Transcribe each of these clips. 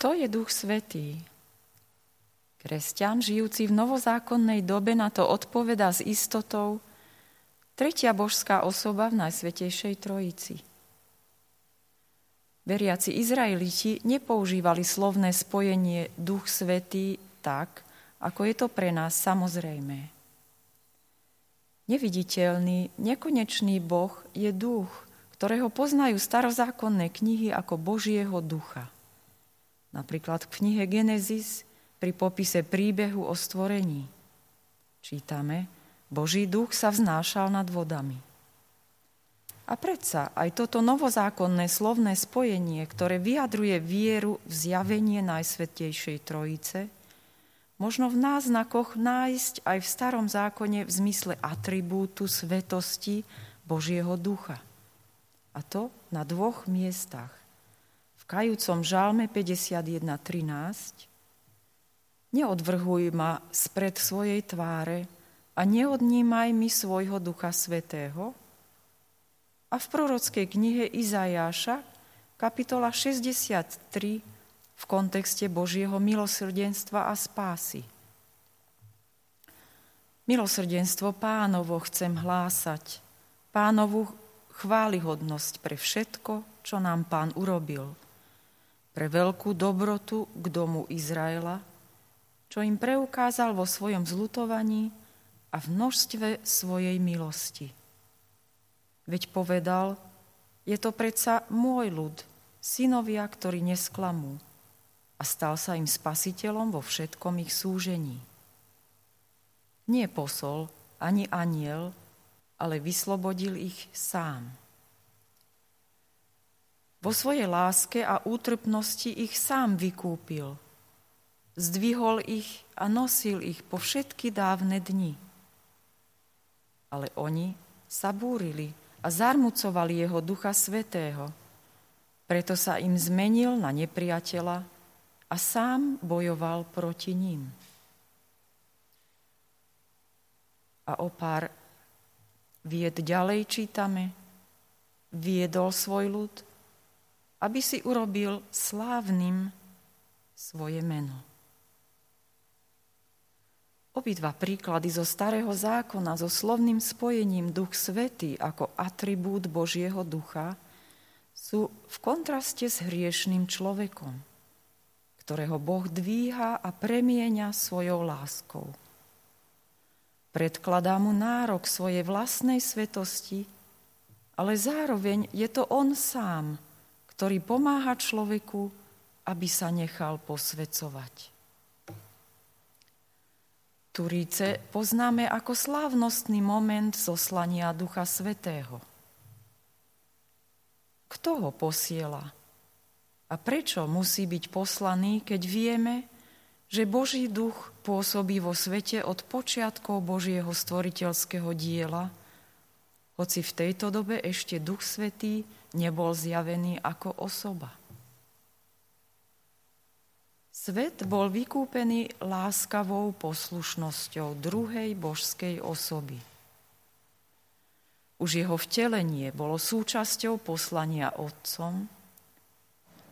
Kto je Duch Svetý? Kresťan, žijúci v novozákonnej dobe, na to odpoveda s istotou tretia božská osoba v Najsvetejšej Trojici. Veriaci Izraeliti nepoužívali slovné spojenie Duch Svetý tak, ako je to pre nás samozrejmé. Neviditeľný, nekonečný Boh je duch, ktorého poznajú starozákonné knihy ako Božieho ducha – Napríklad v knihe Genesis pri popise príbehu o stvorení. Čítame, Boží duch sa vznášal nad vodami. A predsa aj toto novozákonné slovné spojenie, ktoré vyjadruje vieru v zjavenie Najsvetejšej Trojice, možno v náznakoch nájsť aj v starom zákone v zmysle atribútu svetosti Božieho ducha. A to na dvoch miestach kajúcom žalme 51.13 Neodvrhuj ma spred svojej tváre a neodnímaj mi svojho Ducha Svetého. A v prorockej knihe Izajáša, kapitola 63, v kontexte Božieho milosrdenstva a spásy. Milosrdenstvo pánovo chcem hlásať, pánovu chválihodnosť pre všetko, čo nám pán urobil – pre veľkú dobrotu k domu Izraela, čo im preukázal vo svojom zlutovaní a v množstve svojej milosti. Veď povedal, je to predsa môj ľud, synovia, ktorí nesklamú a stal sa im spasiteľom vo všetkom ich súžení. Nie posol, ani aniel, ale vyslobodil ich sám. Vo svojej láske a útrpnosti ich sám vykúpil. Zdvihol ich a nosil ich po všetky dávne dni. Ale oni sa búrili a zarmucovali jeho ducha svetého. Preto sa im zmenil na nepriateľa a sám bojoval proti ním. A o pár vied ďalej čítame, viedol svoj ľud – aby si urobil slávnym svoje meno. Obidva príklady zo Starého zákona so slovným spojením Duch Svetý ako atribút Božieho ducha sú v kontraste s hriešným človekom, ktorého Boh dvíha a premieňa svojou láskou. Predkladá mu nárok svojej vlastnej svetosti, ale zároveň je to on sám, ktorý pomáha človeku, aby sa nechal posvecovať. Turíce poznáme ako slávnostný moment zoslania Ducha Svetého. Kto ho posiela? A prečo musí byť poslaný, keď vieme, že Boží duch pôsobí vo svete od počiatkov Božieho stvoriteľského diela, hoci v tejto dobe ešte Duch Svetý nebol zjavený ako osoba. Svet bol vykúpený láskavou poslušnosťou druhej božskej osoby. Už jeho vtelenie bolo súčasťou poslania Otcom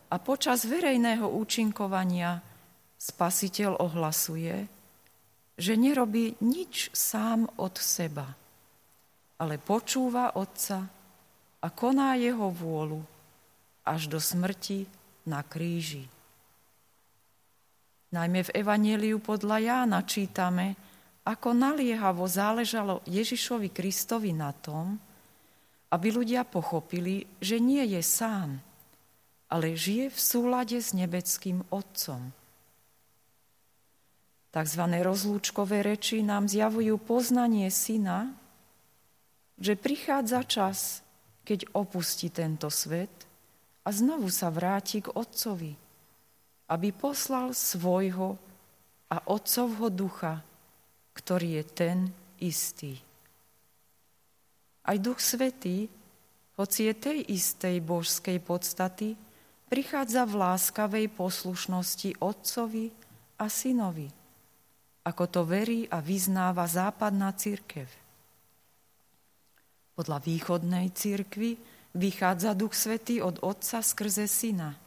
a počas verejného účinkovania Spasiteľ ohlasuje, že nerobí nič sám od seba, ale počúva Otca a koná jeho vôľu až do smrti na kríži. Najmä v Evangeliu podľa Jána čítame, ako naliehavo záležalo Ježišovi Kristovi na tom, aby ľudia pochopili, že nie je sám, ale žije v súlade s nebeským Otcom. Takzvané rozlúčkové reči nám zjavujú poznanie syna, že prichádza čas, keď opustí tento svet a znovu sa vráti k Otcovi, aby poslal svojho a Otcovho ducha, ktorý je ten istý. Aj Duch Svetý, hoci je tej istej božskej podstaty, prichádza v láskavej poslušnosti Otcovi a Synovi, ako to verí a vyznáva západná církev. Podľa východnej cirkvi vychádza Duch Svetý od Otca skrze Syna.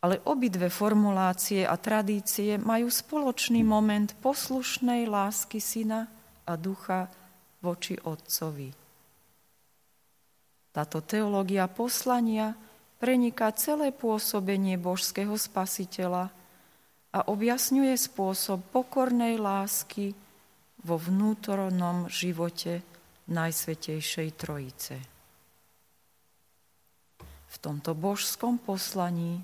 ale obidve formulácie a tradície majú spoločný moment poslušnej lásky syna a ducha voči otcovi. Táto teológia poslania preniká celé pôsobenie božského spasiteľa a objasňuje spôsob pokornej lásky vo vnútornom živote Najsvetejšej Trojice. V tomto božskom poslaní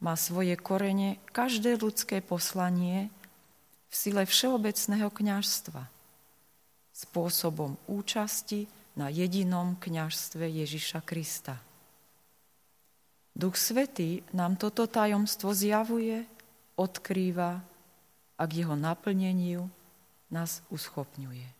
má svoje korene každé ľudské poslanie v sile všeobecného kňažstva, spôsobom účasti na jedinom kňažstve Ježiša Krista. Duch Svetý nám toto tajomstvo zjavuje, odkrýva a k jeho naplneniu nás uschopňuje.